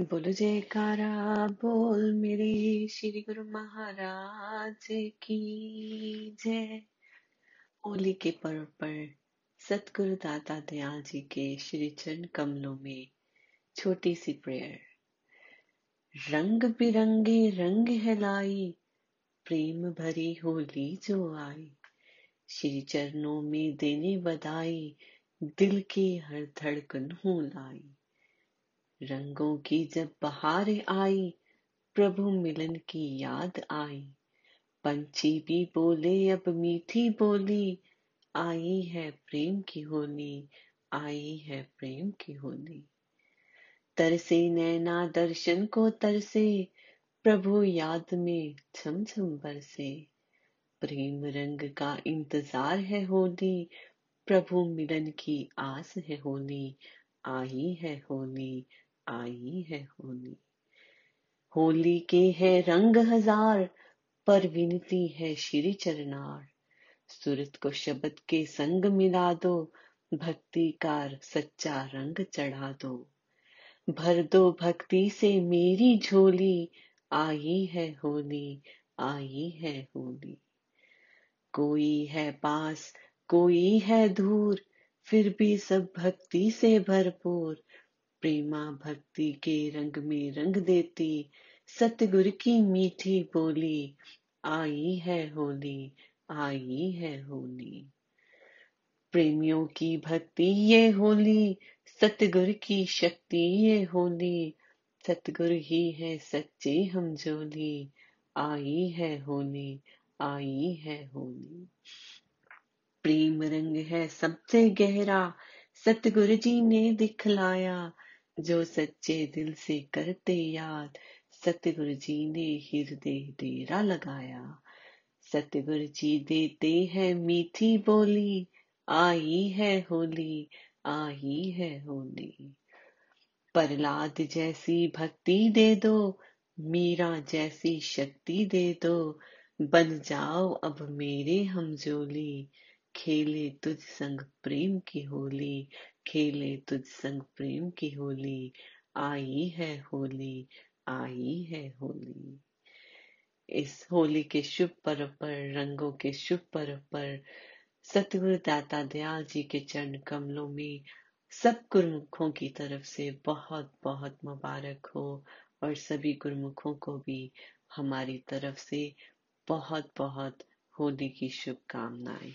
बोलो जयकारा, बोल मेरे श्री गुरु महाराज की जय। होली के पर्व पर सतगुरु दाता दयाल जी के श्री चरण कमलों में छोटी सी प्रेयर। रंग बिरंगे रंग है लाई प्रेम भरी होली जो आई। श्री चरणों में देने बधाई, दिल की हर धड़कन हो लाई। रंगों की जब बहार आई, प्रभु मिलन की याद आई। पंछी भी बोले, अब मीठी बोली, आई है प्रेम की होली, आई है प्रेम की होली। तरसे नैना दर्शन को तरसे, प्रभु याद में छम बरसे। प्रेम रंग का इंतज़ार है होली, प्रभु मिलन की आस है होली, आई है होली आई है होली। होली के है रंग हज़ार, पर विनती है श्री चरनार सुरत को शब्द के संग मिला दो, भक्ति का सच्चा रंग चढ़ा दो। भर दो भक्ति से मेरी झोली, आई है होली, आई है होली। कोई है पास, कोई है दूर, फिर भी सब भक्ति से भरपूर प्रेमा भक्ति के रंग में रंग देती, सतगुर की मीठी बोली, आई है होली, आई है होली। प्रेमियों की भक्ति ये होली, सतगुर की शक्ति ये होली, सतगुर ही है सच्चे हम जोली आई है होली, आई है होली। प्रेम रंग है सबसे गहरा, सतगुरु जी ने दिखलाया जो सच्चे दिल से करते याद, सतगुरु जी ने हृदय डेरा लगाया। सतगुरु जी देते हैं मीठी बोली, आई है होली, आई है होली। प्रहलाद जैसी भक्ति दे दो, मीरा जैसी शक्ति दे दो, बन जाओ अब मेरे हमजोली खेले तुझ संग प्रेम की होली। खेले तुझ संग प्रेम की होली। आई है होली, आई है होली। इस होली के शुभ पर्व पर, रंगों के शुभ पर्व पर, सतगुरु दाता दयाल जी के चरण कमलों में, सब गुरुमुखों की तरफ़ से बहुत बहुत मुबारक हो और सभी गुरुमुखों को भी हमारी तरफ़ से बहुत बहुत होली की शुभकामनाएँ।